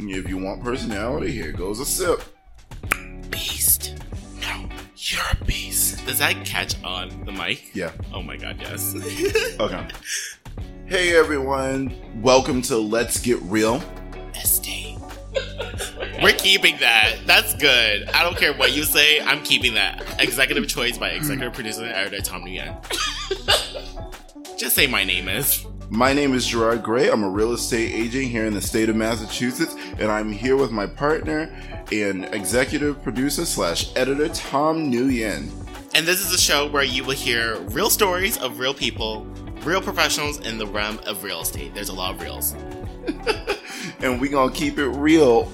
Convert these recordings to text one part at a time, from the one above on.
If you want personality, here goes a sip. Beast. No, you're a beast. Does that catch on the mic? Yeah. Oh my god, yes. Okay. Hey everyone, welcome to Let's Get Real. Estate. We're keeping that. That's good. I don't care what you say. I'm keeping that. Executive choice by executive producer and editor Tom Nguyen. Just say my name is. My name is Gerard Rea. I'm a real estate agent here in the state of Massachusetts, and I'm here with my partner and executive producer slash editor Tom Nguyen. And this is a show where you will hear real stories of real people, real professionals in the realm of real estate. There's a lot of reals. And we gonna keep it real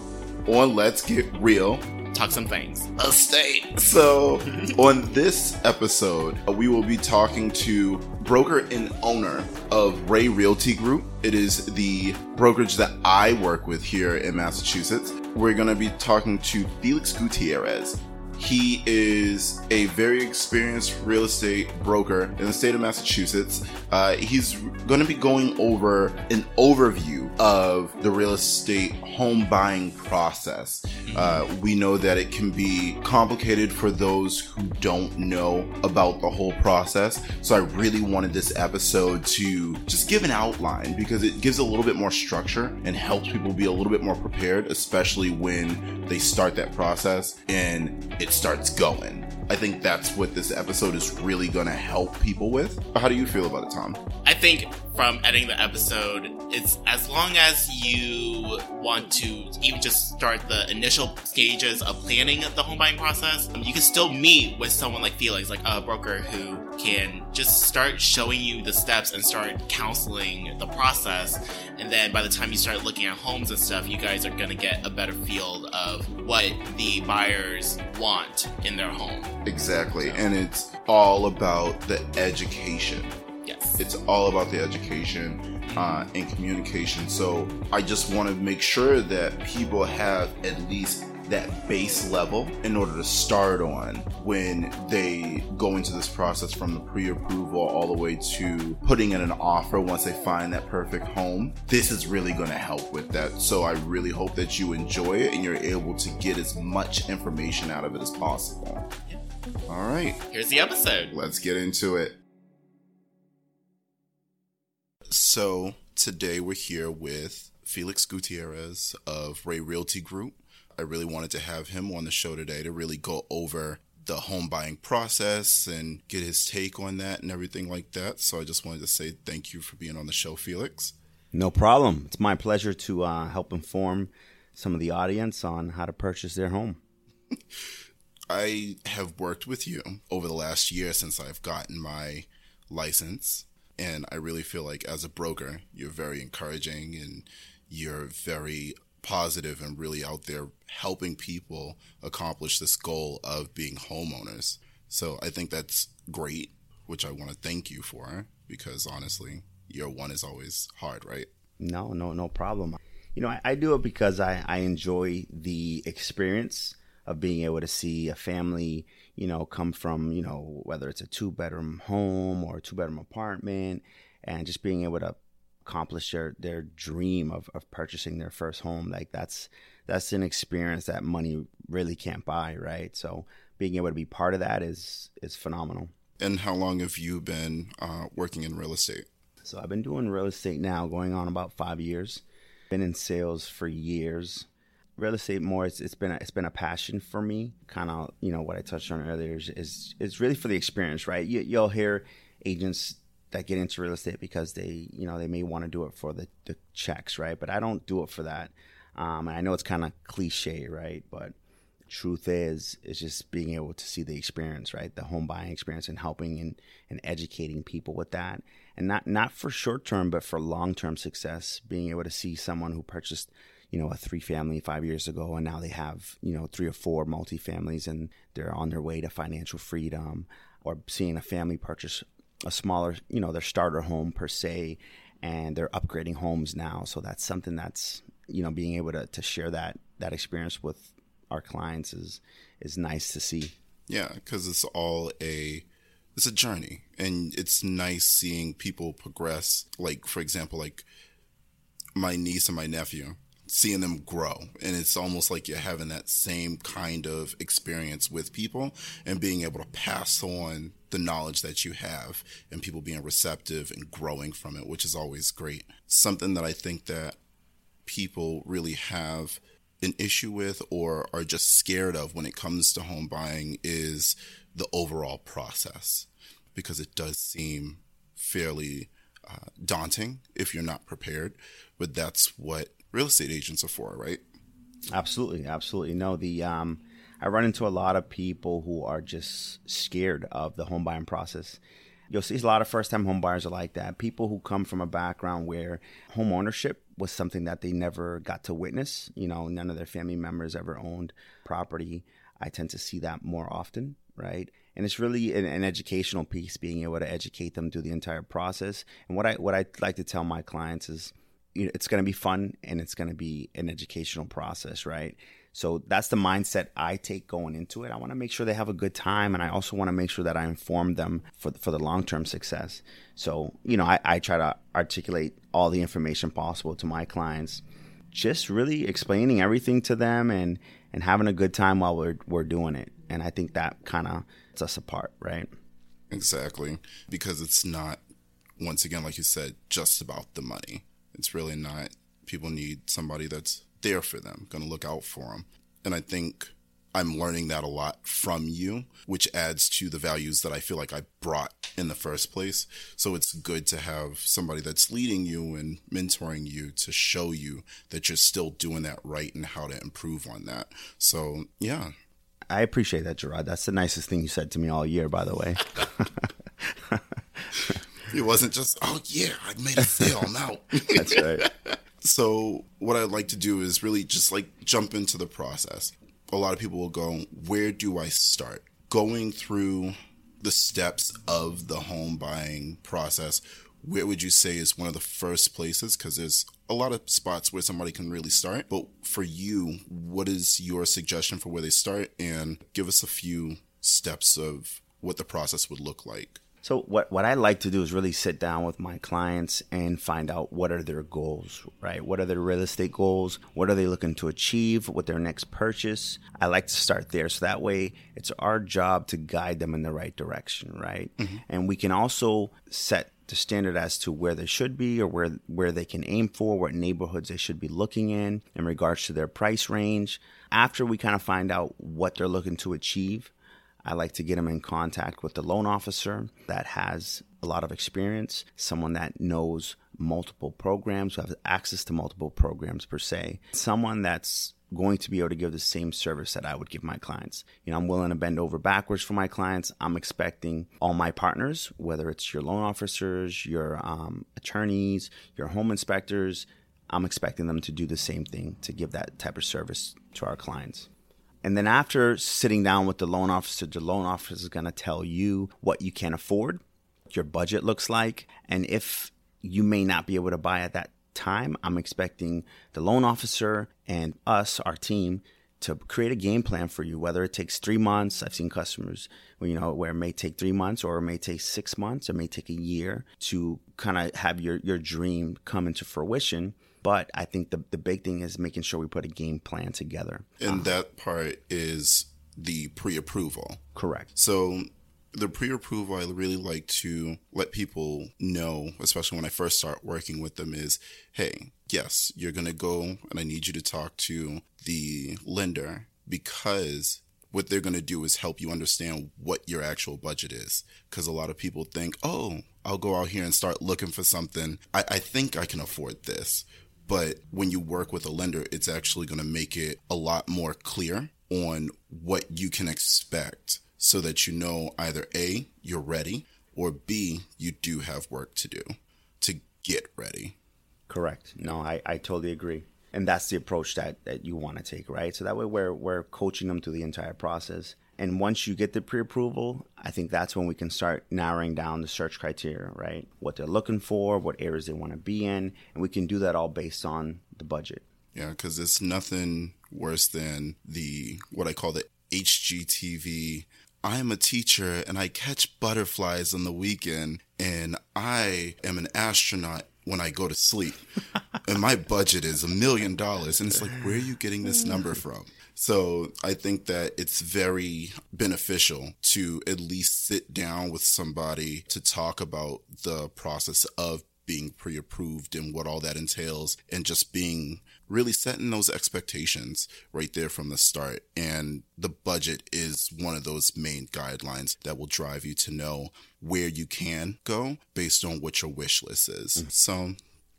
on Let's Get Real. Talk some things. estate. So, on this episode, uh, we will be talking to broker and owner of Rey Realty Group. It is the brokerage that I work with here in Massachusetts. We're going to be talking to Felix Gutierrez. He is a very experienced real estate broker in the state of Massachusetts. Uh, he's going to be going over an overview of the real estate home buying process. Uh, we know that it can be complicated for those who don't know about the whole process. So I really wanted this episode to just give an outline because it gives a little bit more structure and helps people be a little bit more prepared, especially when they start that process and it starts going. I think that's what this episode is really going to help people with. How do you feel about it, Tom? I think from editing the episode, it's as long as you want to even just start the initial stages of planning the home buying process, um, you can still meet with someone like Felix, like a broker who can just start showing you the steps and start counseling the process. And then by the time you start looking at homes and stuff, you guys are to get a better feel of what the buyers want in their home. Exactly. And it's all about the education. It's all about the education uh, and communication. So I just want to make sure that people have at least that base level in order to start on when they go into this process from the pre-approval all the way to putting in an offer once they find that perfect home. This is really going to help with that. So I really hope that you enjoy it and you're able to get as much information out of it as possible. All right, Here's the episode. let's get into it. So today we're here with Felix Gutierrez of Rey Realty Group. I really wanted to have him on the show today to really go over the home buying process and get his take on that and everything like that. So I just wanted to say thank you for being on the show, Felix. No problem. It's my pleasure to uh, help inform some of the audience on how to purchase their home. I have worked with you over the last year since I've gotten my license. And I really feel like as a broker, you're very encouraging and you're very positive and really out there helping people accomplish this goal of being homeowners. So I think that's great, which I want to thank you for because honestly, year one is always hard, right? No, no, no problem. You know, I, I do it because I, I enjoy the experience of being able to see a family, you know, come from, you know, whether it's a two bedroom home or a two bedroom apartment and just being able to accomplish their, their dream of, of purchasing their first home. Like that's, that's an experience that money really can't buy. Right. So being able to be part of that is, is phenomenal. And how long have you been uh, working in real estate? So I've been doing real estate now going on about five years. Been in sales for years. Real estate more it's, it's been a, it's been a passion for me. Kind of you know what I touched on earlier is is, is really for the experience, right? You, you'll hear agents that get into real estate because they you know they may want to do it for the, the checks, right? But I don't do it for that. Um, and I know it's kind of cliche, right? But truth is is just being able to see the experience right the home buying experience and helping and, and educating people with that and not not for short term but for long term success being able to see someone who purchased you know a three family five years ago and now they have you know three or four multifamilies and they're on their way to financial freedom or seeing a family purchase a smaller you know their starter home per se and they're upgrading homes now so that's something that's you know being able to, to share that that experience with our clients is is nice to see. Yeah, because it's all a it's a journey, and it's nice seeing people progress. Like for example, like my niece and my nephew, seeing them grow. And it's almost like you're having that same kind of experience with people and being able to pass on the knowledge that you have and people being receptive and growing from it, which is always great. Something that I think that people really have an issue with or are just scared of when it comes to home buying is the overall process because it does seem fairly uh, daunting if you're not prepared. But that's what real estate agents are for, right? Absolutely, absolutely. No, the um, I run into a lot of people who are just scared of the home buying process. You'll see a lot of first time home buyers are like that. People who come from a background where home ownership was something that they never got to witness. You know, none of their family members ever owned property. I tend to see that more often, right? And it's really an, an educational piece, being able to educate them through the entire process. And what I what I like to tell my clients is, you know, it's going to be fun and it's going to be an educational process, right? So that's the mindset I take going into it. I want to make sure they have a good time, and I also want to make sure that I inform them for for the long term success. So you know, I, I try to articulate all the information possible to my clients, just really explaining everything to them and and having a good time while we're we're doing it. And I think that kind of sets us apart, right? Exactly, because it's not once again, like you said, just about the money. It's really not. People need somebody that's there for them, going to look out for them. And I think I'm learning that a lot from you, which adds to the values that I feel like I brought in the first place. So it's good to have somebody that's leading you and mentoring you to show you that you're still doing that right and how to improve on that. So, yeah. I appreciate that, Gerard. That's the nicest thing you said to me all year, by the way. it wasn't just, oh, yeah, I made a sale. Out. That's right. So, what I'd like to do is really just like jump into the process. A lot of people will go, Where do I start? Going through the steps of the home buying process, where would you say is one of the first places? Because there's a lot of spots where somebody can really start. But for you, what is your suggestion for where they start? And give us a few steps of what the process would look like. So what what I like to do is really sit down with my clients and find out what are their goals, right? What are their real estate goals? What are they looking to achieve with their next purchase? I like to start there so that way it's our job to guide them in the right direction, right? Mm-hmm. And we can also set the standard as to where they should be or where where they can aim for, what neighborhoods they should be looking in in regards to their price range. After we kind of find out what they're looking to achieve, I like to get them in contact with the loan officer that has a lot of experience, someone that knows multiple programs, who has access to multiple programs per se, someone that's going to be able to give the same service that I would give my clients. You know, I'm willing to bend over backwards for my clients. I'm expecting all my partners, whether it's your loan officers, your um, attorneys, your home inspectors, I'm expecting them to do the same thing to give that type of service to our clients. And then after sitting down with the loan officer, the loan officer is going to tell you what you can afford, your budget looks like, and if you may not be able to buy at that time, I'm expecting the loan officer and us, our team, to create a game plan for you, whether it takes three months. I've seen customers, you know, where it may take three months or it may take six months or it may take a year to kind of have your, your dream come into fruition. But I think the the big thing is making sure we put a game plan together. And um, that part is the pre-approval. Correct. So the pre-approval I really like to let people know, especially when I first start working with them, is hey, yes, you're gonna go and I need you to talk to the lender because what they're going to do is help you understand what your actual budget is. Because a lot of people think, oh, I'll go out here and start looking for something. I, I think I can afford this. But when you work with a lender, it's actually going to make it a lot more clear on what you can expect so that you know either A, you're ready, or B, you do have work to do to get ready. Correct. No, I, I totally agree. And that's the approach that, that you want to take, right? So that way we're, we're coaching them through the entire process. And once you get the pre approval, I think that's when we can start narrowing down the search criteria, right? What they're looking for, what areas they want to be in. And we can do that all based on the budget. Yeah, because it's nothing worse than the, what I call the HGTV. I am a teacher and I catch butterflies on the weekend and I am an astronaut when I go to sleep. and my budget is a million dollars. And it's like, where are you getting this number from? So I think that it's very beneficial to at least sit down with somebody to talk about the process of being pre-approved and what all that entails and just being really setting those expectations right there from the start and the budget is one of those main guidelines that will drive you to know where you can go based on what your wish list is mm-hmm. so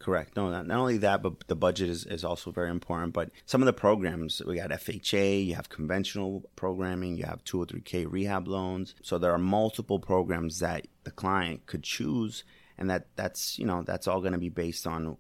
Correct. No, not, not only that, but the budget is, is also very important. But some of the programs, we got FHA, you have conventional programming, you have 203K rehab loans. So there are multiple programs that the client could choose. And that, that's, you know, that's all going to be based on,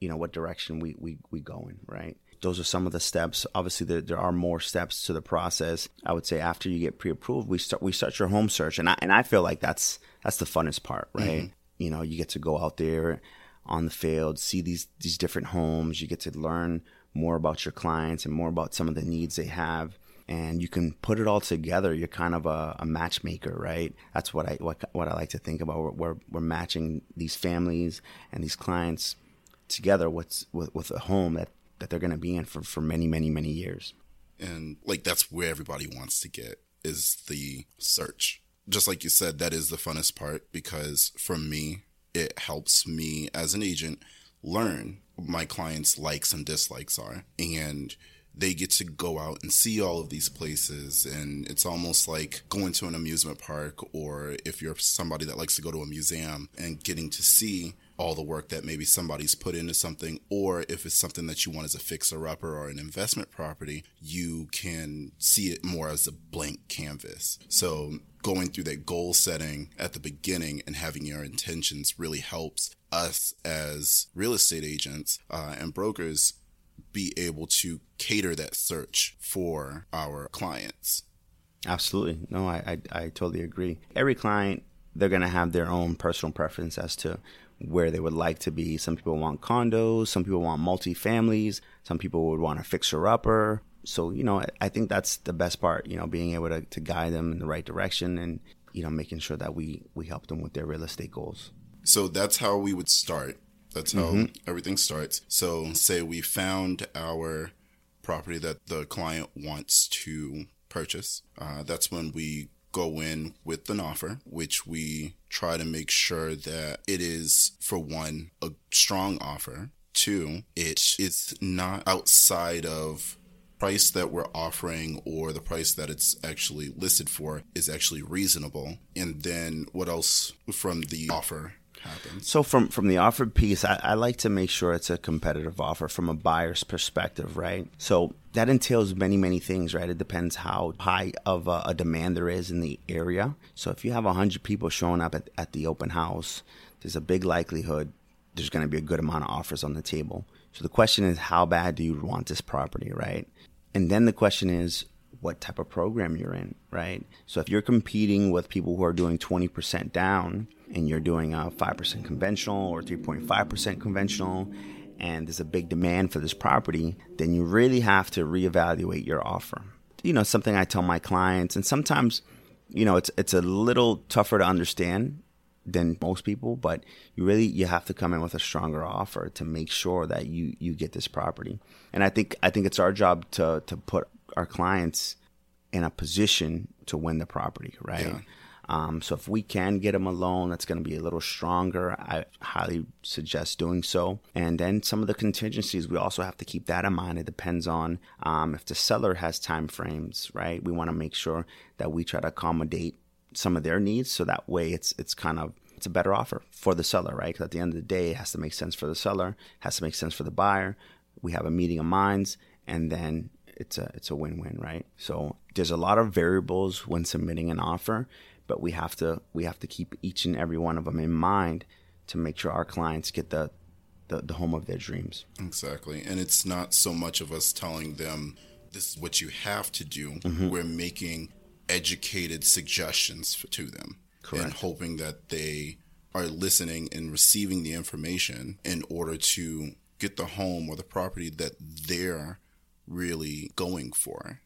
you know, what direction we, we, we go in, right? those are some of the steps. Obviously, there, there, are more steps to the process. I would say after you get pre-approved, we start we start your home search, and I and I feel like that's that's the funnest part, right? Mm-hmm. You know, you get to go out there on the field, see these these different homes. You get to learn more about your clients and more about some of the needs they have. And you can put it all together. You're kind of a, a matchmaker, right? That's what I what, what I like to think about. We're, we're matching these families and these clients together with with, with a home that, that they're going to be in for, for many, many, many years. And like that's where everybody wants to get is the search. Just like you said, that is the funnest part because for me, it helps me as an agent learn my clients' likes and dislikes are. And they get to go out and see all of these places and it's almost like going to an amusement park or if you're somebody that likes to go to a museum and getting to see all the work that maybe somebody's put into something, or if it's something that you want as a fixer upper or an investment property, you can see it more as a blank canvas. So going through that goal setting at the beginning and having your intentions really helps us as real estate agents uh, and brokers be able to cater that search for our clients. Absolutely. No, I, I, I totally agree. Every client, they're going to have their own personal preference as to where they would like to be. Some people want condos, some people want multi-families, some people would want a fixer upper. So, you know, I think that's the best part, you know, being able to, to guide them in the right direction and, you know, making sure that we, we help them with their real estate goals. So that's how we would start. That's how mm-hmm. everything starts. So, say we found our property that the client wants to purchase. Uh, that's when we go in with an offer, which we try to make sure that it is, for one, a strong offer. Two, it is not outside of price that we're offering or the price that it's actually listed for is actually reasonable. And then what else from the offer happens. So from from the offer piece, I, I, like to make sure it's a competitive offer from a buyer's perspective, right? So that entails many many things, right? It depends how high of a, a demand there is in the area. So if you have hundred people showing up at, at the open house, there's a big likelihood there's going to be a good amount of offers on the table. So the question is, how bad do you want this property, right? And then the question is, what type of program you're in, right? So if you're competing with people who are doing 20% down and you're doing a 5% conventional or 3.5% conventional and there's a big demand for this property, then you really have to reevaluate your offer. You know, something I tell my clients and sometimes, you know, it's it's a little tougher to understand than most people, but you really you have to come in with a stronger offer to make sure that you you get this property. And I think I think it's our job to to put our clients in a position to win the property, right? Yeah. Um, so if we can get them a loan that's going to be a little stronger, I highly suggest doing so. And then some of the contingencies, we also have to keep that in mind. It depends on um, if the seller has time frames, right? We want to make sure that we try to accommodate some of their needs, so that way it's it's kind of it's a better offer for the seller, right? Because at the end of the day, it has to make sense for the seller, has to make sense for the buyer. We have a meeting of minds, and then it's a it's a win-win, right? So there's a lot of variables when submitting an offer, but we have to we have to keep each and every one of them in mind to make sure our clients get the the, the home of their dreams. Exactly, and it's not so much of us telling them this is what you have to do. Mm-hmm. We're making educated suggestions for, to them, Correct. and hoping that they are listening and receiving the information in order to get the home or the property that they're really going for.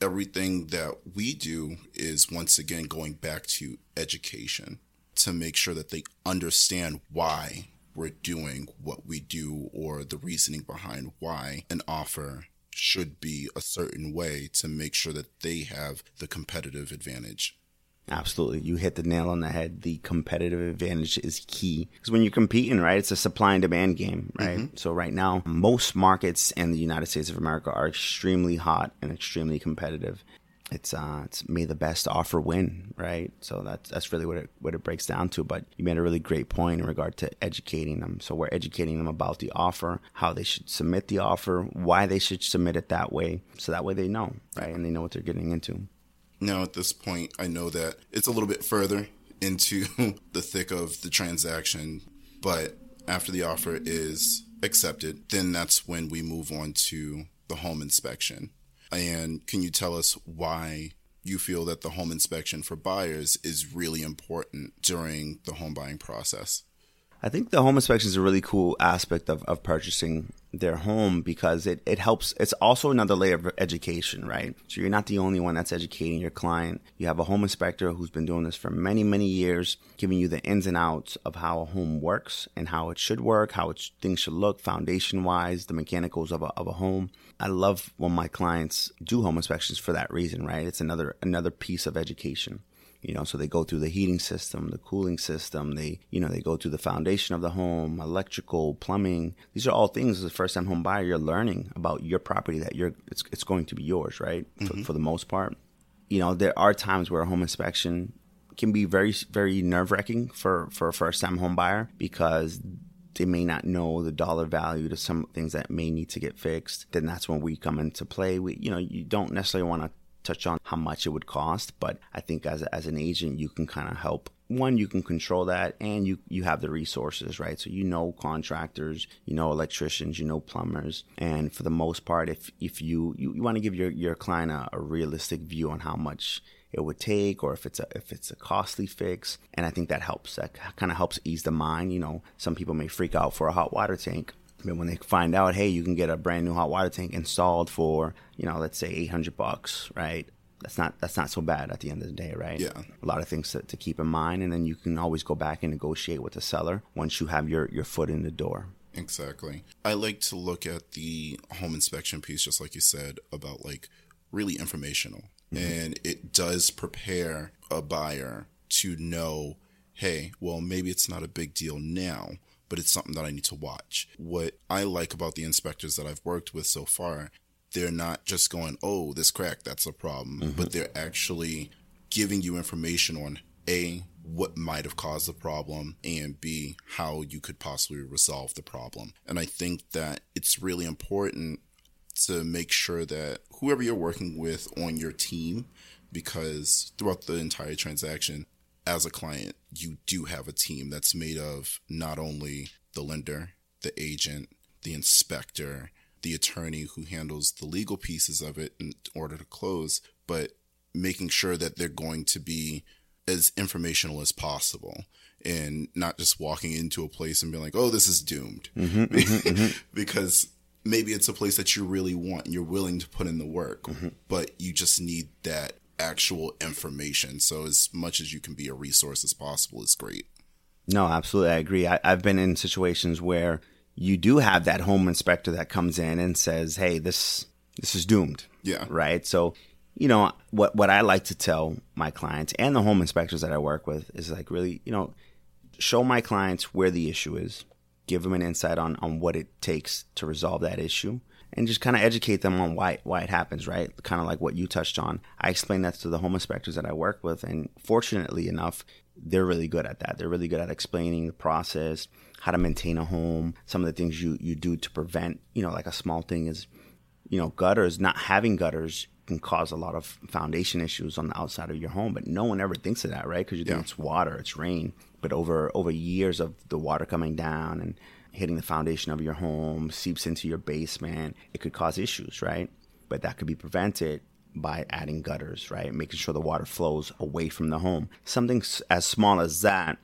Everything that we do is once again going back to education to make sure that they understand why we're doing what we do or the reasoning behind why an offer should be a certain way to make sure that they have the competitive advantage. Absolutely. You hit the nail on the head. The competitive advantage is key. Because when you're competing, right, it's a supply and demand game, right? Mm-hmm. So, right now, most markets in the United States of America are extremely hot and extremely competitive. It's uh, it's may the best offer win, right? So that's that's really what it what it breaks down to. But you made a really great point in regard to educating them. So we're educating them about the offer, how they should submit the offer, why they should submit it that way, so that way they know, right, and they know what they're getting into. Now, at this point, I know that it's a little bit further into the thick of the transaction, but after the offer is accepted, then that's when we move on to the home inspection. And can you tell us why you feel that the home inspection for buyers is really important during the home buying process? I think the home inspection is a really cool aspect of, of purchasing their home because it, it helps. It's also another layer of education, right? So you're not the only one that's educating your client. You have a home inspector who's been doing this for many, many years, giving you the ins and outs of how a home works and how it should work, how it, things should look foundation wise, the mechanicals of a, of a home. I love when my clients do home inspections for that reason, right? It's another, another piece of education you know so they go through the heating system the cooling system they you know they go through the foundation of the home electrical plumbing. These are all things as a first time home buyer you're learning about your property that you're it's, it's going to be yours right? Mm-hmm. for, for the most part. You know there are times where a home inspection can be very very nerve wracking for for a first time home buyer because they may not know the dollar value to some things that may need to get fixed. Then that's when we come into play. We you know you don't necessarily want to touch on how much it would cost, but I think as, as an agent, you can kind of help. One, you can control that and you, you have the resources, right? So you know contractors, you know electricians, you know plumbers. And for the most part, if, if you, you, you want to give your, your client a, a realistic view on how much it would take or if it's a if it's a costly fix and i think that helps that kind of helps ease the mind you know some people may freak out for a hot water tank but when they find out, hey, you can get a brand new hot water tank installed for, you know, let's say 800 bucks, right? That's not that's not so bad at the end of the day, right? Yeah. A lot of things to, to keep in mind, and then you can always go back and negotiate with the seller once you have your your foot in the door. Exactly. I like to look at the home inspection piece, just like you said, about like really informational, mm-hmm. and it does prepare a buyer to know, hey, well, maybe it's not a big deal now, but it's something that I need to watch. What I like about the inspectors that I've worked with so far, they're not just going, oh, this crack, that's a problem, mm-hmm. but they're actually giving you information on A, what might have caused the problem, and B, how you could possibly resolve the problem. And I think that it's really important to make sure that whoever you're working with on your team, because throughout the entire transaction, as a client, you do have a team that's made of not only the lender, the agent, the inspector, the attorney who handles the legal pieces of it in order to close, but making sure that they're going to be as informational as possible and not just walking into a place and being like, oh, this is doomed. Mm-hmm, mm-hmm, mm-hmm. because maybe it's a place that you really want and you're willing to put in the work, mm-hmm. but you just need that actual information. So as much as you can be a resource as possible is great. No, absolutely. I agree. I, I've been in situations where you do have that home inspector that comes in and says, "Hey, this this is doomed." Yeah. Right. So, you know, what what I like to tell my clients and the home inspectors that I work with is like really, you know, show my clients where the issue is, give them an insight on on what it takes to resolve that issue, and just kind of educate them on why why it happens, right? Kind of like what you touched on. I explain that to the home inspectors that I work with, and fortunately enough, they're really good at that. They're really good at explaining the process, how to maintain a home, some of the things you you do to prevent, you know, like a small thing is, you know, gutters. Not having gutters can cause a lot of foundation issues on the outside of your home, but no one ever thinks of that, right? Because you think yeah. it's water, it's rain, but over over years of the water coming down and hitting the foundation of your home, seeps into your basement, it could cause issues, right? But that could be prevented by adding gutters, right? Making sure the water flows away from the home. Something as small as that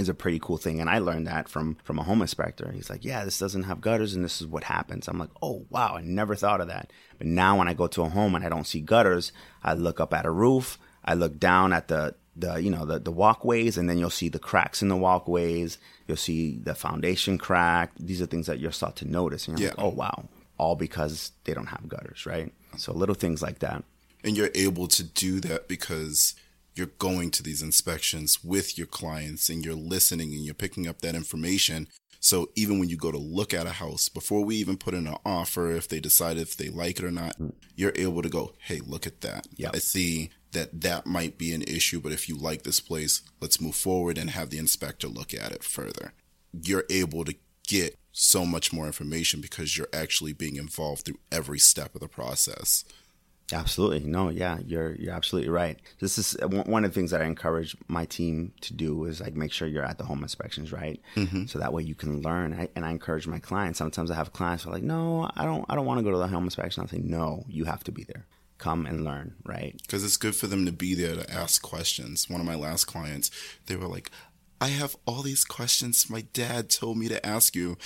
is a pretty cool thing and i learned that from from a home inspector he's like yeah this doesn't have gutters and this is what happens i'm like oh wow i never thought of that but now when i go to a home and i don't see gutters i look up at a roof i look down at the the you know the, the walkways and then you'll see the cracks in the walkways you'll see the foundation crack these are things that you'll start to notice and you're Yeah. like oh wow all because they don't have gutters right so little things like that And you're able to do that because you're going to these inspections with your clients and you're listening and you're picking up that information. So even when you go to look at a house, before we even put in an offer, if they decide if they like it or not, mm. you're able to go, hey, look at that. Yep. I see that that might be an issue, but if you like this place, let's move forward and have the inspector look at it further. You're able to get so much more information because you're actually being involved through every step of the process. Absolutely. No, yeah, you're you're absolutely right. This is uh, one of the things that I encourage my team to do is like make sure you're at the home inspections, right? So that way you can learn. I, and I encourage my clients. Sometimes I have clients who are like, "No, I don't. I don't want to go to the home inspection." I say, "No, you have to be there. Come and learn." Right? because it's good for them to be there to ask questions. One of my last clients, they were like, I have all these questions my dad told me to ask you.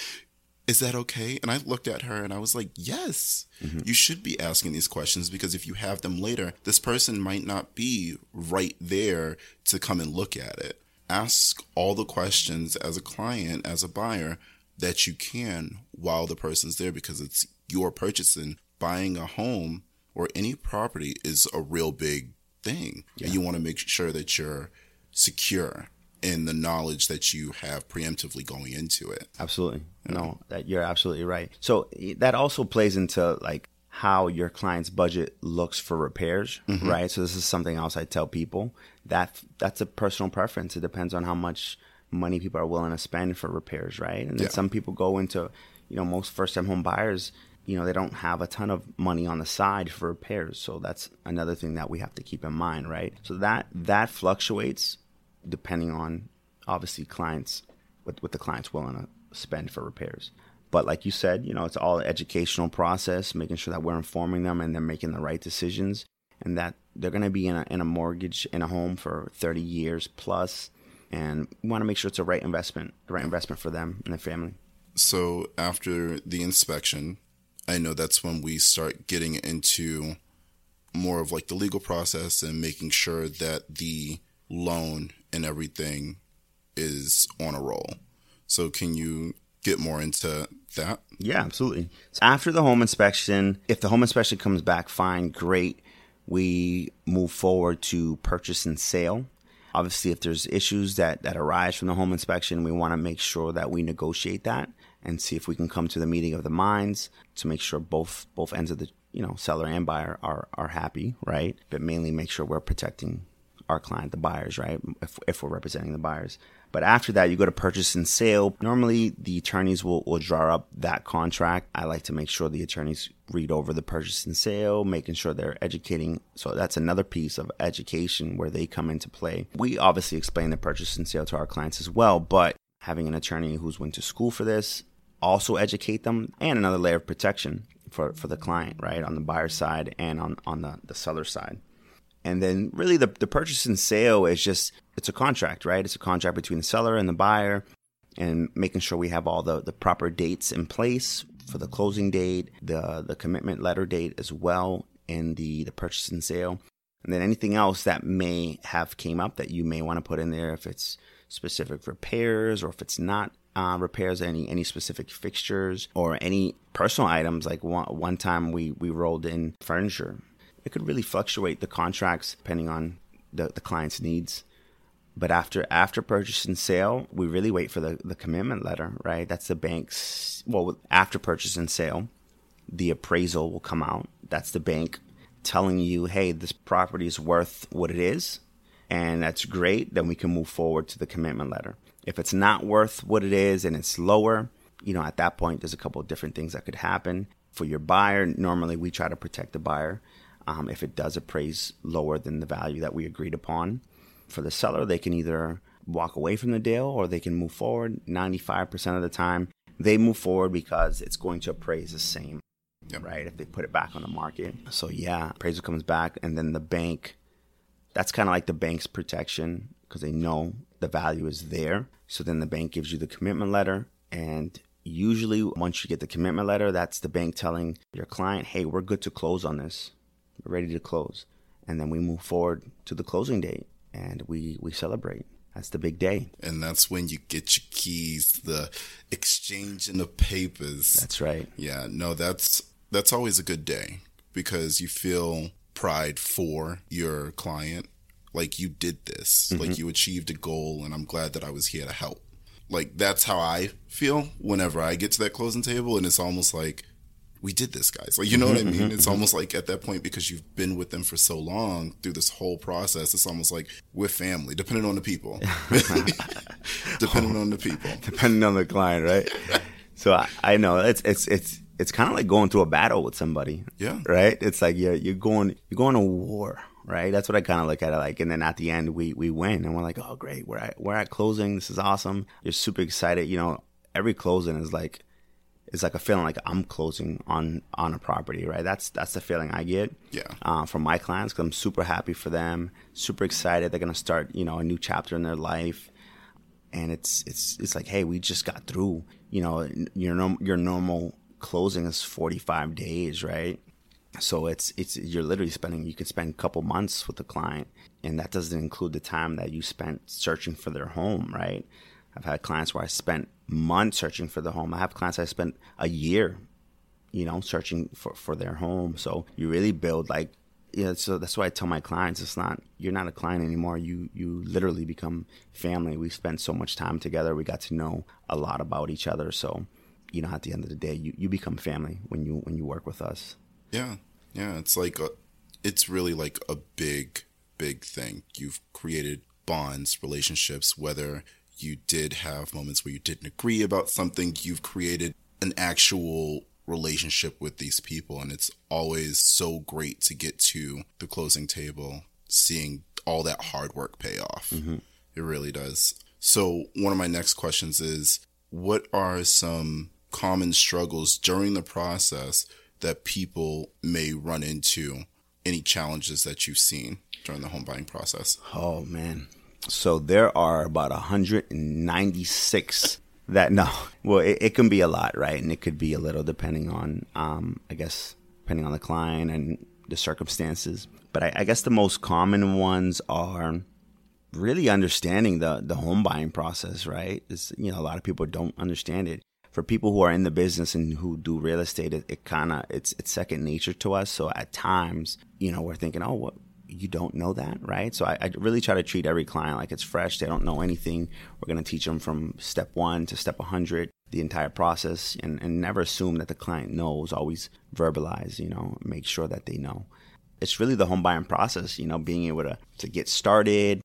Is that okay? And I looked at her and I was like, Yes, mm-hmm. you should be asking these questions because if you have them later, this person might not be right there to come and look at it. Ask all the questions as a client, as a buyer, that you can while the person's there because it's your purchasing. Buying a home or any property is a real big thing. And you want to make sure that you're secure in the knowledge that you have preemptively going into it. Absolutely. No, that you're absolutely right. So that also plays into like how your client's budget looks for repairs, mm-hmm. right? So this is something else I tell people that that's a personal preference. It depends on how much money people are willing to spend for repairs, right? And then Yeah. some people go into, you know, most first-time home buyers, you know, they don't have a ton of money on the side for repairs. So that's another thing that we have to keep in mind, right? So that that fluctuates depending on obviously clients what, what the client's willing to spend for repairs. But like you said, you know, it's all an educational process, making sure that we're informing them and they're making the right decisions and that they're going to be in a, in a mortgage in a home for 30 years plus and we want to make sure it's a right investment, the right investment for them and their family. So after the inspection, I know that's when we start getting into more of like the legal process and making sure that the loan and everything is on a roll. So can you get more into that? Yeah, absolutely. So after the home inspection, if the home inspection comes back fine, great. We move forward to purchase and sale. Obviously, if there's issues that, that arise from the home inspection, we want to make sure that we negotiate that and see if we can come to the meeting of the minds to make sure both both ends of the you know seller and buyer are are happy, right? But mainly make sure we're protecting our client, the buyers, right? If, if we're representing the buyers. But after that, you go to purchase and sale. Normally, the attorneys will, will draw up that contract. I like to make sure the attorneys read over the purchase and sale, making sure they're educating. So that's another piece of education where they come into play. We obviously explain the purchase and sale to our clients as well, but having an attorney who's went to school for this, also educate them, and another layer of protection for, for the client, right? On the buyer side and on, on the, the seller side. And then really the, the purchase and sale is just it's a contract, right? It's a contract between the seller and the buyer and making sure we have all the, the proper dates in place for the closing date, the the commitment letter date as well, and the, the purchase and sale. And then anything else that may have came up that you may want to put in there if it's specific repairs or if it's not uh, repairs any any specific fixtures or any personal items like one, one time we we rolled in furniture it could really fluctuate the contracts depending on the, the client's needs. But after after purchase and sale, we really wait for the, the commitment letter, right? That's the bank's well after purchase and sale, the appraisal will come out. That's the bank telling you, hey, this property is worth what it is, and that's great. Then we can move forward to the commitment letter. If it's not worth what it is and it's lower, you know, at that point, there's a couple of different things that could happen. For your buyer, normally we try to protect the buyer um, if it does appraise lower than the value that we agreed upon. For the seller, they can either walk away from the deal or they can move forward. 95% of the time, they move forward because it's going to appraise the same, Yep. right? If they put it back on the market. So, yeah, appraisal comes back, and then the bank, that's kind of like the bank's protection because they know the value is there. So then the bank gives you the commitment letter, and usually once you get the commitment letter, that's the bank telling your client, hey, we're good to close on this. We're ready to close. And then we move forward to the closing date. and we we celebrate. That's the big day. And that's when you get your keys, the exchanging of papers. That's right. Yeah, no, that's that's always a good day because you feel pride for your client. Like you did this, mm-hmm. like you achieved a goal, and I'm glad that I was here to help. Like that's how I feel whenever I get to that closing table, and it's almost like we did this, guys. Like, you know what I mm-hmm, mean? It's mm-hmm. almost like at that point, because you've been with them for so long through this whole process, it's almost like we're family, depending on the people. depending on the people. Depending on the client, right? so I, I know it's, it's, it's, it's kind of like going through a battle with somebody. Yeah. Right? It's like you're, you're going, you're going to war right? That's what I kind of look at it like. And then at the end, we we win, and we're like, oh great, we're at we're at closing. This is awesome. You're super excited. You know, every closing is like it's like a feeling like I'm closing on on a property, right? That's that's the feeling I get. Yeah. Uh, from my clients, because I'm super happy for them, super excited. They're gonna start, you know, a new chapter in their life, and it's it's it's like, hey, we just got through. You know, your norm, your normal closing is 45 days, right? So it's it's you're literally spending you could spend a couple months with the client, and that doesn't include the time that you spent searching for their home, right? I've had clients where I spent months searching for the home. I have clients I spent a year, you know, searching for, for their home. So you really build like yeah, so that's why I tell my clients it's not you're not a client anymore. You you literally become family. We spent so much time together. We got to know a lot about each other. So, you know, at the end of the day, you, you become family when you when you work with us. Yeah. Yeah. It's like a, it's really like a big, big thing. You've created bonds, relationships, whether you did have moments where you didn't agree about something, you've created an actual relationship with these people. And it's always so great to get to the closing table, seeing all that hard work pay off. Mm-hmm. It really does. So, one of my next questions is what are some common struggles during the process that people may run into? Any challenges that you've seen during the home buying process? Oh, man. So there are about 196 that no. Well, it, it, can be a lot, right? And it could be a little depending on, um, I guess, depending on the client and the circumstances. But I, I guess the most common ones are really understanding the the home buying process, right? It's, you know, a lot of people don't understand it. For people who are in the business and who do real estate, it, it kind of it's it's second nature to us. So at times, you know, we're thinking, oh, what you don't know that, right? So I, I, really try to treat every client like it's fresh. They don't know anything. We're going to teach them from step one to step 100, the entire process, and, and never assume that the client knows. Always verbalize, you know, make sure that they know. It's really the home buying process, you know, being able to, to get started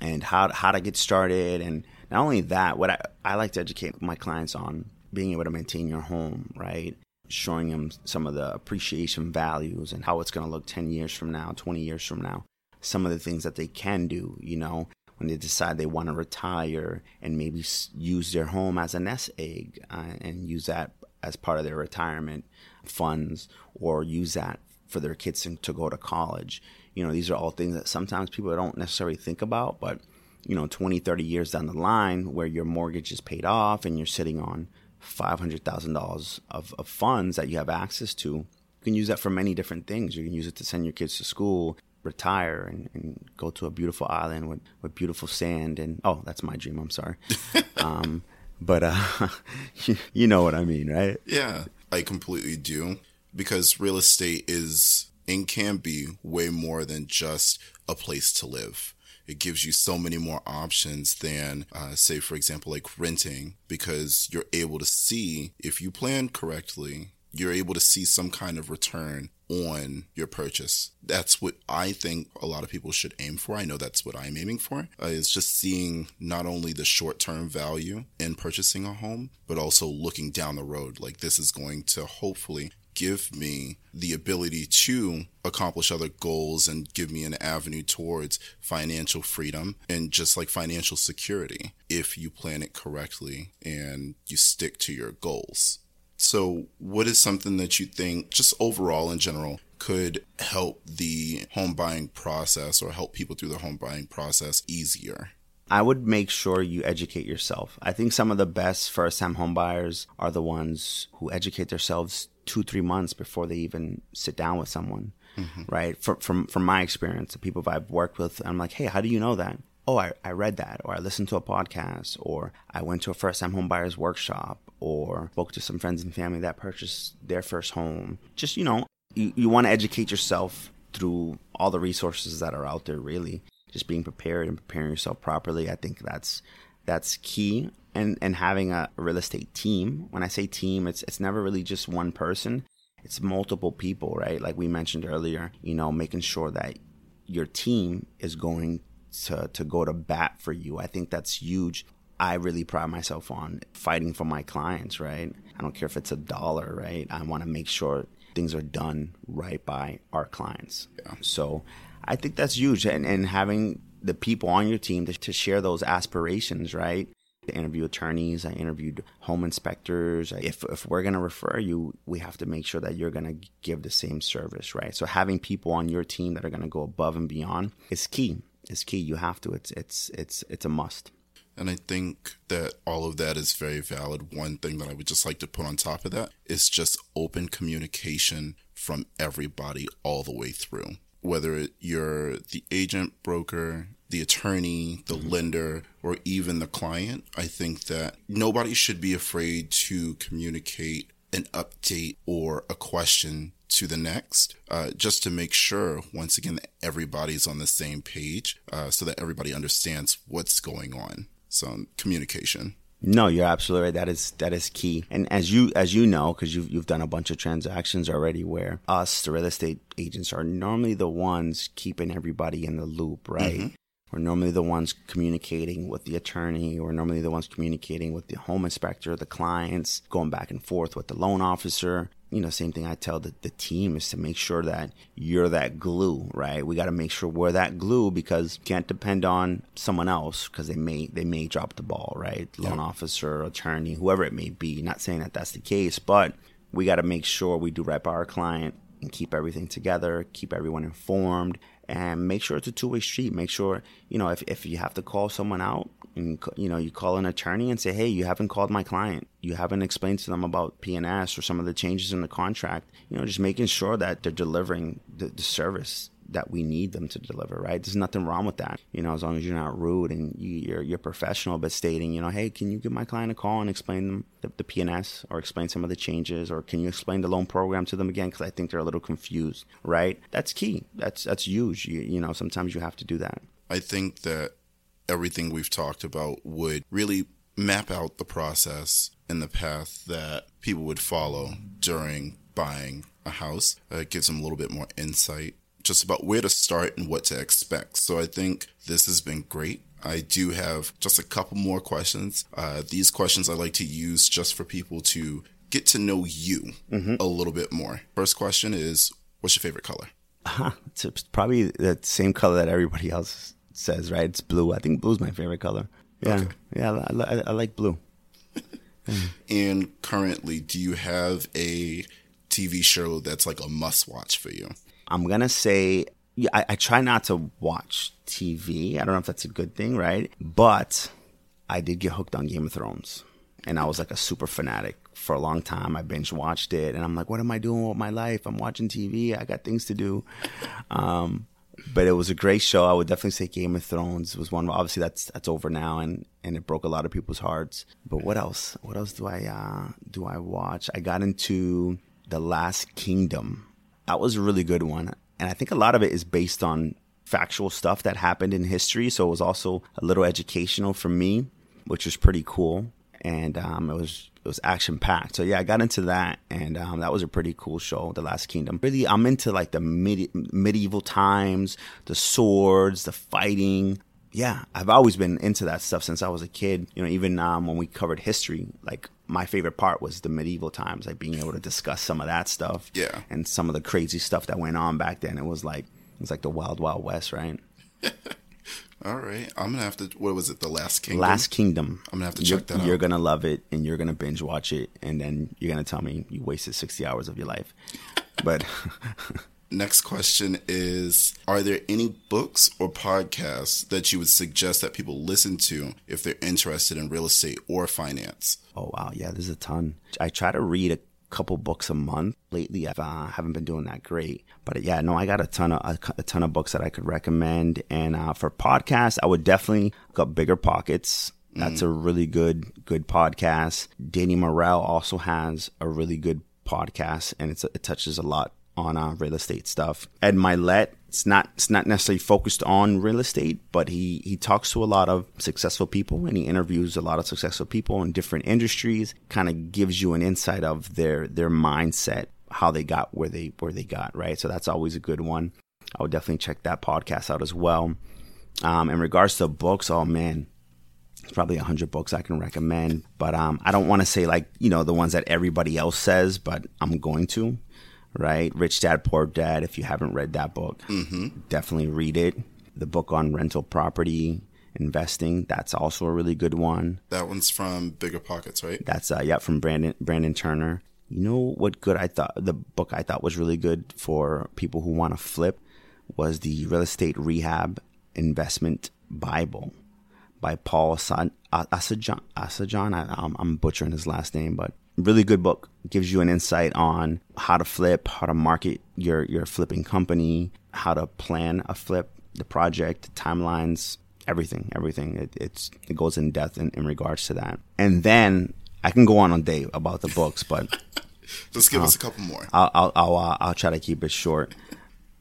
and how, how to get started. And not only that, what I, I like to educate my clients on being able to maintain your home, right? showing them some of the appreciation values and how it's going to look 10 years from now, 20 years from now. Some of the things that they can do, you know, when they decide they want to retire and maybe use their home as a nest egg uh, and use that as part of their retirement funds or use that for their kids to go to college. You know, these are all things that sometimes people don't necessarily think about, but you know, 20, 30 years down the line where your mortgage is paid off and you're sitting on $500,000 of, of funds that you have access to. You can use that for many different things. You can use it to send your kids to school, retire, and, and go to a beautiful island with, with beautiful sand. And oh, that's my dream. I'm sorry. um, but uh, you know what I mean, right? Yeah, I completely do. Because real estate is and can be way more than just a place to live it gives you so many more options than, uh, say, for example, like renting, because you're able to see if you plan correctly, you're able to see some kind of return on your purchase. That's what I think a lot of people should aim for. I know that's what I'm aiming for. Uh, is just seeing not only the short term value in purchasing a home, but also looking down the road. Like this is going to hopefully give me the ability to accomplish other goals and give me an avenue towards financial freedom and just like financial security if you plan it correctly and you stick to your goals. So, what is something that you think, just overall in general, could help the home buying process or help people through the home buying process easier? I would make sure you educate yourself. I think some of the best first time homebuyers are the ones who educate themselves two, three months before they even sit down with someone. Mm-hmm. right? From from from my experience, the people I've worked with, I'm like, hey, how do you know that? Oh, I, I read that, or I listened to a podcast, or I went to a first time home buyers workshop, or spoke to some friends and family that purchased their first home. Just, you know, you, you want to educate yourself through all the resources that are out there, really. Just being prepared and preparing yourself properly. I think that's that's key. And and having a real estate team. When I say team, it's it's never really just one person. It's multiple people, right? Like we mentioned earlier, you know, making sure that your team is going to to go to bat for you. I think that's huge. I really pride myself on fighting for my clients, right? I don't care if it's a dollar, right? I want to make sure things are done right by our clients. Yeah. So I think that's huge. And, and having the people on your team to, to share those aspirations, right? I interview attorneys. I interviewed home inspectors. If, if we're going to refer you, we have to make sure that you're going to give the same service, right? So having people on your team that are going to go above and beyond is key. It's key. You have to. It's it's it's it's a must. And I think that all of that is very valid. One thing that I would just like to put on top of that is just open communication from everybody all the way through. Whether you're the agent, broker, the attorney, the lender, or even the client, I think that nobody should be afraid to communicate an update or a question to the next, uh, just to make sure, once again, that everybody's on the same page uh, so that everybody understands what's going on. So, communication. No, you're absolutely right. That is that is key. And as you as you know, because you've you've done a bunch of transactions already, where us, the real estate agents, are normally the ones keeping everybody in the loop, right? Mm-hmm. We're normally the ones communicating with the attorney. We're normally the ones communicating with the home inspector, the clients, going back and forth with the loan officer you know, same thing I tell the, the team is to make sure that you're that glue, right? We got to make sure we're that glue because you can't depend on someone else because they may they may drop the ball, right? Loan yeah. officer, attorney, whoever it may be. Not saying that that's the case, but we got to make sure we do right by our client and keep everything together, keep everyone informed, and make sure it's a two way street. Make sure you know if if you have to call someone out, and you know you call an attorney and say hey you haven't called my client. You haven't explained to them about pns or some of the changes in the contract. You know just making sure that they're delivering the, the service that we need them to deliver, right? There's nothing wrong with that, you know, as long as you're not rude and you, are you're professional, but stating, you know, hey, can you give my client a call and explain them the, the PNS or explain some of the changes, or can you explain the loan program to them again? Because I think they're a little confused, right? That's key. That's that's huge. You, you know, sometimes you have to do that. I think that everything we've talked about would really map out the process and the path that people would follow during buying a house. Uh, it gives them a little bit more insight just about where to start and what to expect. So I think this has been great. I do have just a couple more questions. Uh, these questions I like to use just for people to get to know you mm-hmm. a little bit more. First question is What's your favorite color? Uh, it's probably the same color that everybody else says, right? It's blue. I think blue's my favorite color. Yeah, okay. yeah, I, I, I, like blue. and currently, do you have a TV show that's like a must watch for you? I'm gonna say I, I try not to watch TV. I don't know if that's a good thing, right? But I did get hooked on Game of Thrones, and I was like a super fanatic for a long time. I binge watched it, and I'm like, what am I doing with my life? I'm watching TV. I got things to do. Um, but it was a great show. I would definitely say Game of Thrones was one. Obviously, that's that's over now, and and it broke a lot of people's hearts. But what else? What else do I uh, do I watch? I got into The Last Kingdom. That was a really good one, and I think a lot of it is based on factual stuff that happened in history. So it was also a little educational for me, which was pretty cool. And um, it was it was action packed. So yeah, I got into that, and um, that was a pretty cool show, The Last Kingdom. Really, I'm into like the medi- medieval times, the swords, the fighting. Yeah, I've always been into that stuff since I was a kid. You know, even um, when we covered history, like my favorite part was the medieval times, like being able to discuss some of that stuff. Yeah, and some of the crazy stuff that went on back then. It was like it was like the wild, wild west, right? All right, I'm gonna have to. What was it? The Last Kingdom. Last Kingdom. I'm gonna have to check you're, that out. You're gonna love it, and you're gonna binge watch it, and then you're gonna tell me you wasted 60 hours of your life. But next question is: Are there any books or podcasts that you would suggest that people listen to if they're interested in real estate or finance? Oh wow, yeah, there's a ton. I try to read a couple books a month. Lately, I uh, haven't been doing that great. But yeah, no, I got a ton of a, a ton of books that I could recommend. And uh, for podcasts, I would definitely got Bigger Pockets. That's a really good good podcast. Danny Morell also has a really good podcast, and it's it touches a lot on uh, real estate stuff. Ed Mylett, it's not it's not necessarily focused on real estate, but he he talks to a lot of successful people and he interviews a lot of successful people in different industries. Kind of gives you an insight of their their mindset, how they got where they where they got right. So that's always a good one. I would definitely check that podcast out as well. Um, in regards to books, oh man, it's probably a hundred books I can recommend, but um, I don't want to say like you know the ones that everybody else says, but I'm going to right? Rich Dad Poor Dad. If you haven't read that book, Mm-hmm. definitely read it. The book on rental property investing. That's also a really good one. That one's from Bigger Pockets, right? That's uh, yeah from Brandon Brandon Turner. You know what good I thought the book I thought was really good for people who want to flip was the Real Estate Rehab Investment Bible by Paul Asad, Asajan. Asajan. I, I'm, I'm butchering his last name, but really good book. Gives you an insight on how to flip, how to market your your flipping company, how to plan a flip, the project, timelines, everything, everything. It, it's it goes in depth in, in regards to that. And then I can go on all day about the books, but Just give us a couple more. I'll I'll I'll, uh, I'll try to keep it short.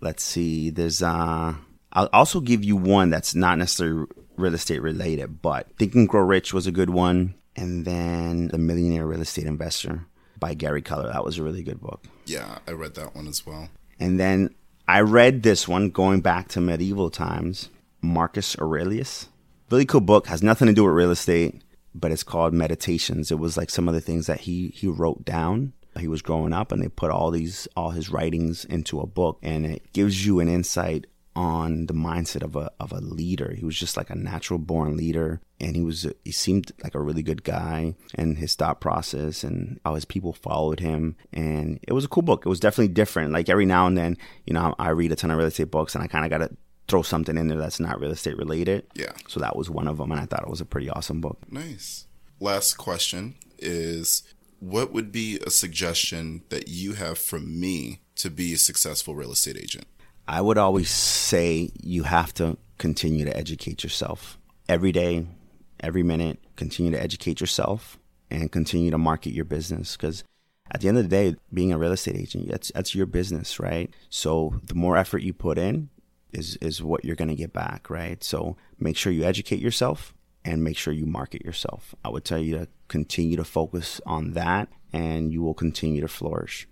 Let's see. There's uh I'll also give you one that's not necessarily real estate related, but Think and Grow Rich was a good one, and then The Millionaire Real Estate Investor by Gary Keller. That was a really good book. Yeah, I read that one as well. And then I read this one going back to medieval times, Marcus Aurelius. Really cool book, has nothing to do with real estate, but it's called Meditations. It was like some of the things that he he wrote down. He was growing up and they put all these all his writings into a book and it gives you an insight on the mindset of a of a leader. He was just like a natural born leader and he was he seemed like a really good guy and his thought process and how his people followed him and it was a cool book. It was definitely different. Like every now and then, you know, I read a ton of real estate books and I kind of got to throw something in there that's not real estate related. Yeah. So that was one of them and I thought it was a pretty awesome book. Nice. Last question is what would be a suggestion that you have for me to be a successful real estate agent? I would always say you have to continue to educate yourself every day, every minute. Continue to educate yourself and continue to market your business because at the end of the day, being a real estate agent, that's that's your business, right? So the more effort you put in is is what you're going to get back, right? So make sure you educate yourself and make sure you market yourself. I would tell you to continue to focus on that and you will continue to flourish.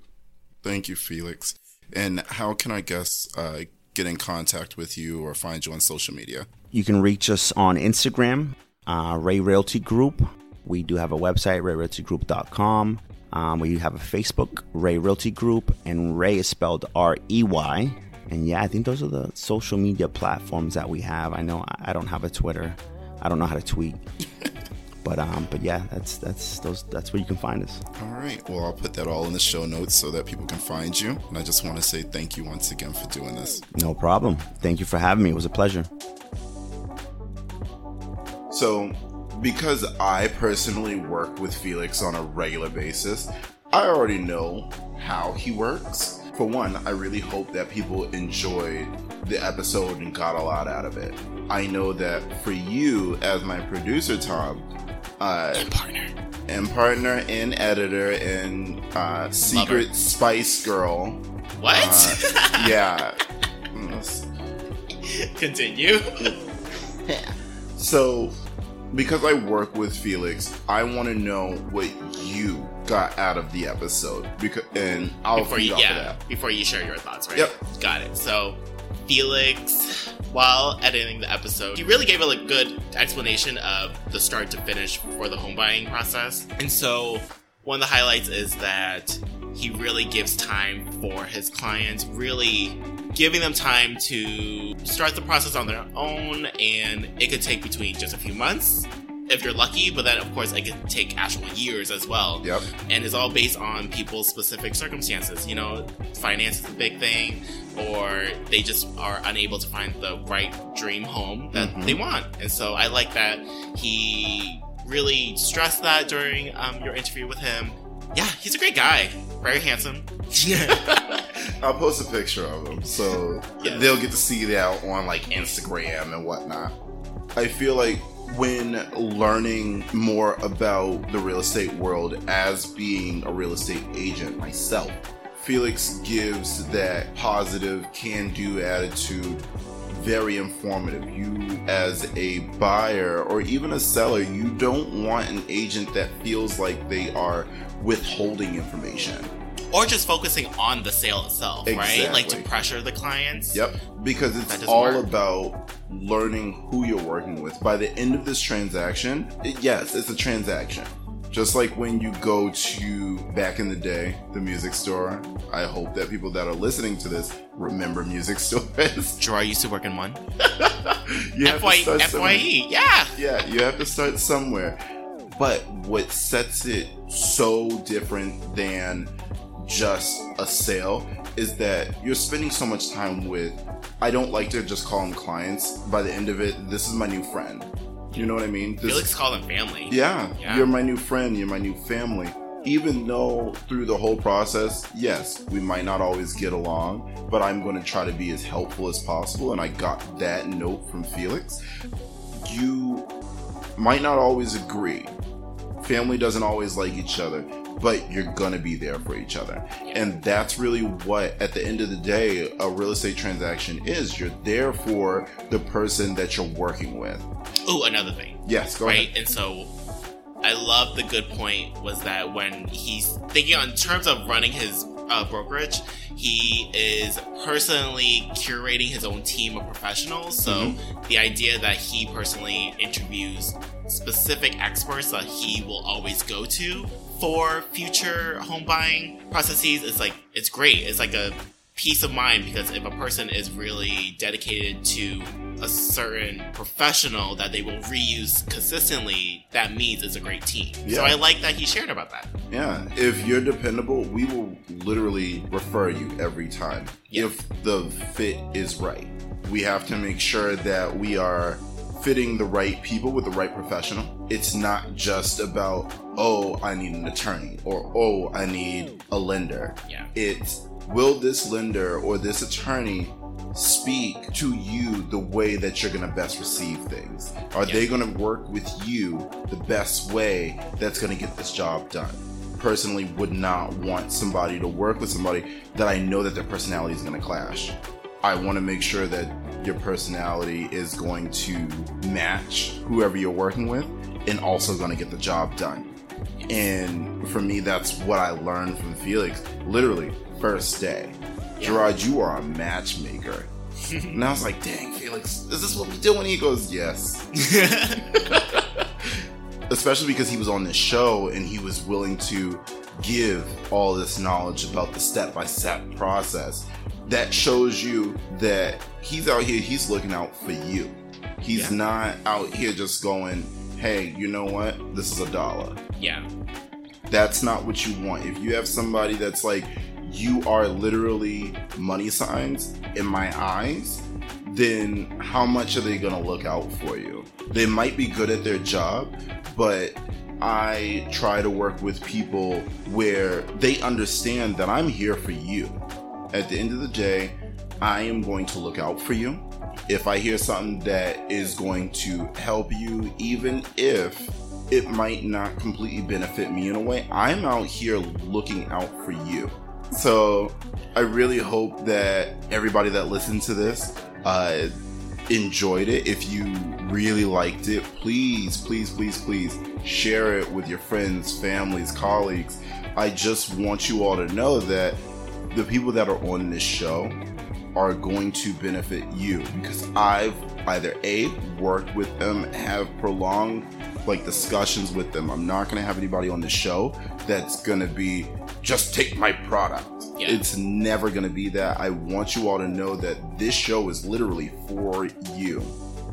Thank you, Felix. And how can I guess uh, get in contact with you or find you on social media? You can reach us on Instagram, uh, Rey Realty Group. We do have a website, reyrealtygroup.com. Um, we have a Facebook, Rey Realty Group, and Rey is spelled R E Y. And yeah, I think those are the social media platforms that we have. I know I I don't have a Twitter. I don't know how to tweet. but um, but yeah, that's that's those that's where you can find us. All right. Well, I'll put that all in the show notes so that people can find you. And I just want to say thank you once again for doing this. No problem. Thank you for having me. It was a pleasure. So, because I personally work with Felix on a regular basis, I already know how he works. For one, I really hope that people enjoyed the episode and got a lot out of it. I know that for you, as my producer, Tom, uh, And partner. and partner and editor and uh, secret spice girl, What? uh, yeah. Continue. So, because I work with Felix, I want to know what you got out of the episode. Because and I'll before you, off of yeah, that. before you share your thoughts, right? Yep. Got it. So, Felix, while editing the episode, he really gave a like, good explanation of the start to finish for the home buying process. And so, one of the highlights is that he really gives time for his clients, really giving them time to start the process on their own, and it could take between just a few months. If you're lucky, but then of course it could take actual years as well Yep. and it's all based on people's specific circumstances. You know, finance is a big thing, or they just are unable to find the right dream home that Mhm. they want. And so I like that he really stressed that during um, your interview with him. Yeah, he's a great guy. Very handsome. Yeah. I'll post a picture of him so Yes. they'll get to see that on like Instagram and whatnot. I feel like when learning more about the real estate world as being a real estate agent myself, Felix gives that positive can do attitude very informative. You, as a buyer or even a seller, you don't want an agent that feels like they are withholding information. Or just focusing on the sale itself, right? Like to pressure the clients. Yep, because it's all work. about learning who you're working with. By the end of this transaction, it, yes, it's a transaction. Just like when you go to back in the day, the music store. I hope that people that are listening to this remember music stores. Gerard used to work in one. you have to FY, start somewhere. FYE, yeah. Yeah, you have to start somewhere. But what sets it so different than just a sale is that you're spending so much time with, I don't like to just call them clients. By the end of it, this is my new friend. You know what I mean? This, Felix called them family. yeah, Yeah. you're my new friend, you're my new family. Even though through the whole process, yes, we might not always get along, but I'm going to try to be as helpful as possible. And I got that note from Felix. You might not always agree. Family doesn't always like each other, but you're to be there for each other. And that's really what, at the end of the day, a real estate transaction is. You're there for the person that you're working with. Oh, another thing. Yes, go right? ahead. And so I love the good point was that when he's thinking on terms of running his uh, brokerage, he is personally curating his own team of professionals. So Mm-hmm. the idea that he personally interviews specific experts that he will always go to for future home buying processes is like it's great. It's like a peace of mind because if a person is really dedicated to a certain professional that they will reuse consistently, that means it's a great team. Yeah. So I like that he shared about that. Yeah, if you're dependable, we will literally refer you every time Yeah. if the fit is right. We have to make sure that we are fitting the right people with the right professional. It's not just about, oh, I need an attorney or oh, I need a lender. Yeah. It's will this lender or this attorney speak to you the way that you're going to best receive things? Are Yeah. they going to work with you the best way that's going to get this job done? Personally, would not want somebody to work with somebody that I know that their personality is going to clash. I want to make sure that your personality is going to match whoever you're working with and also going to get the job done. And for me, that's what I learned from Felix. Literally, first day. Gerard, you are a matchmaker. and I was like, dang, Felix, is this what we do? And he goes, yes. Especially because he was on this show and he was willing to give all this knowledge about the step by step process. That shows you that he's out here, he's looking out for you. He's Yeah. not out here just going, hey, you know what? This is a dollar yeah. that's not what you want. If you have somebody that's like, you are literally money signs in my eyes, then how much are they gonna look out for you? They might be good at their job, but I try to work with people where they understand that I'm here for you. At the end of the day, I am going to look out for you. If I hear something that is going to help you, even if it might not completely benefit me in a way, I'm out here looking out for you. So I really hope that everybody that listened to this uh, enjoyed it. If you really liked it, please, please, please, please share it with your friends, families, colleagues. I just want you all to know that the people that are on this show are going to benefit you because I've either A, worked with them, have prolonged like discussions with them. I'm not going to have anybody on the show that's going to be just take my product. Yeah. It's never going to be that. I want you all to know that this show is literally for you.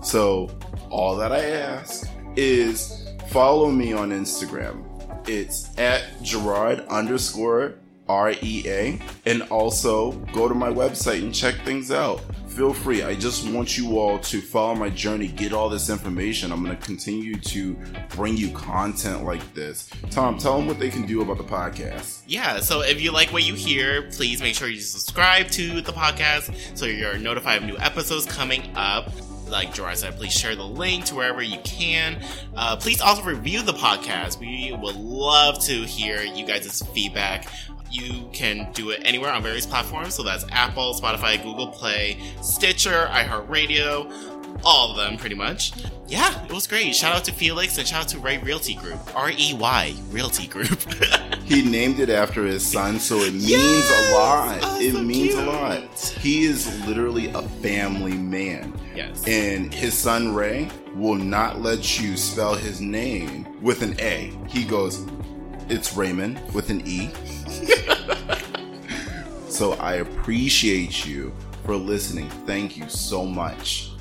So, all that I ask is follow me on Instagram. It's at Gerard underscore R E A. And also go to my website and check things out. Feel free. I just want you all to follow my journey, get all this information. I'm going to continue to bring you content like this. Tom, tell them what they can do about the podcast. Yeah, so if you like what you hear, please make sure you subscribe to the podcast so you're notified of new episodes coming up like Gerard said, please share the link to wherever you can. Uh, please also review the podcast. We would love to hear you guys' feedback. You can do it anywhere on various platforms. So that's Apple, Spotify, Google Play, Stitcher, iHeartRadio, all of them pretty much. Yeah, it was great. Shout out to Felix and shout out to Rey Realty Group. R E Y Realty Group. he named it after his son, so it means yes! a lot. Oh, it so means cute. a lot. He is literally a family man. Yes. And his son Ray will not let you spell his name with an A. He goes, it's Raymond with an E. so I appreciate you for listening. Thank you so much.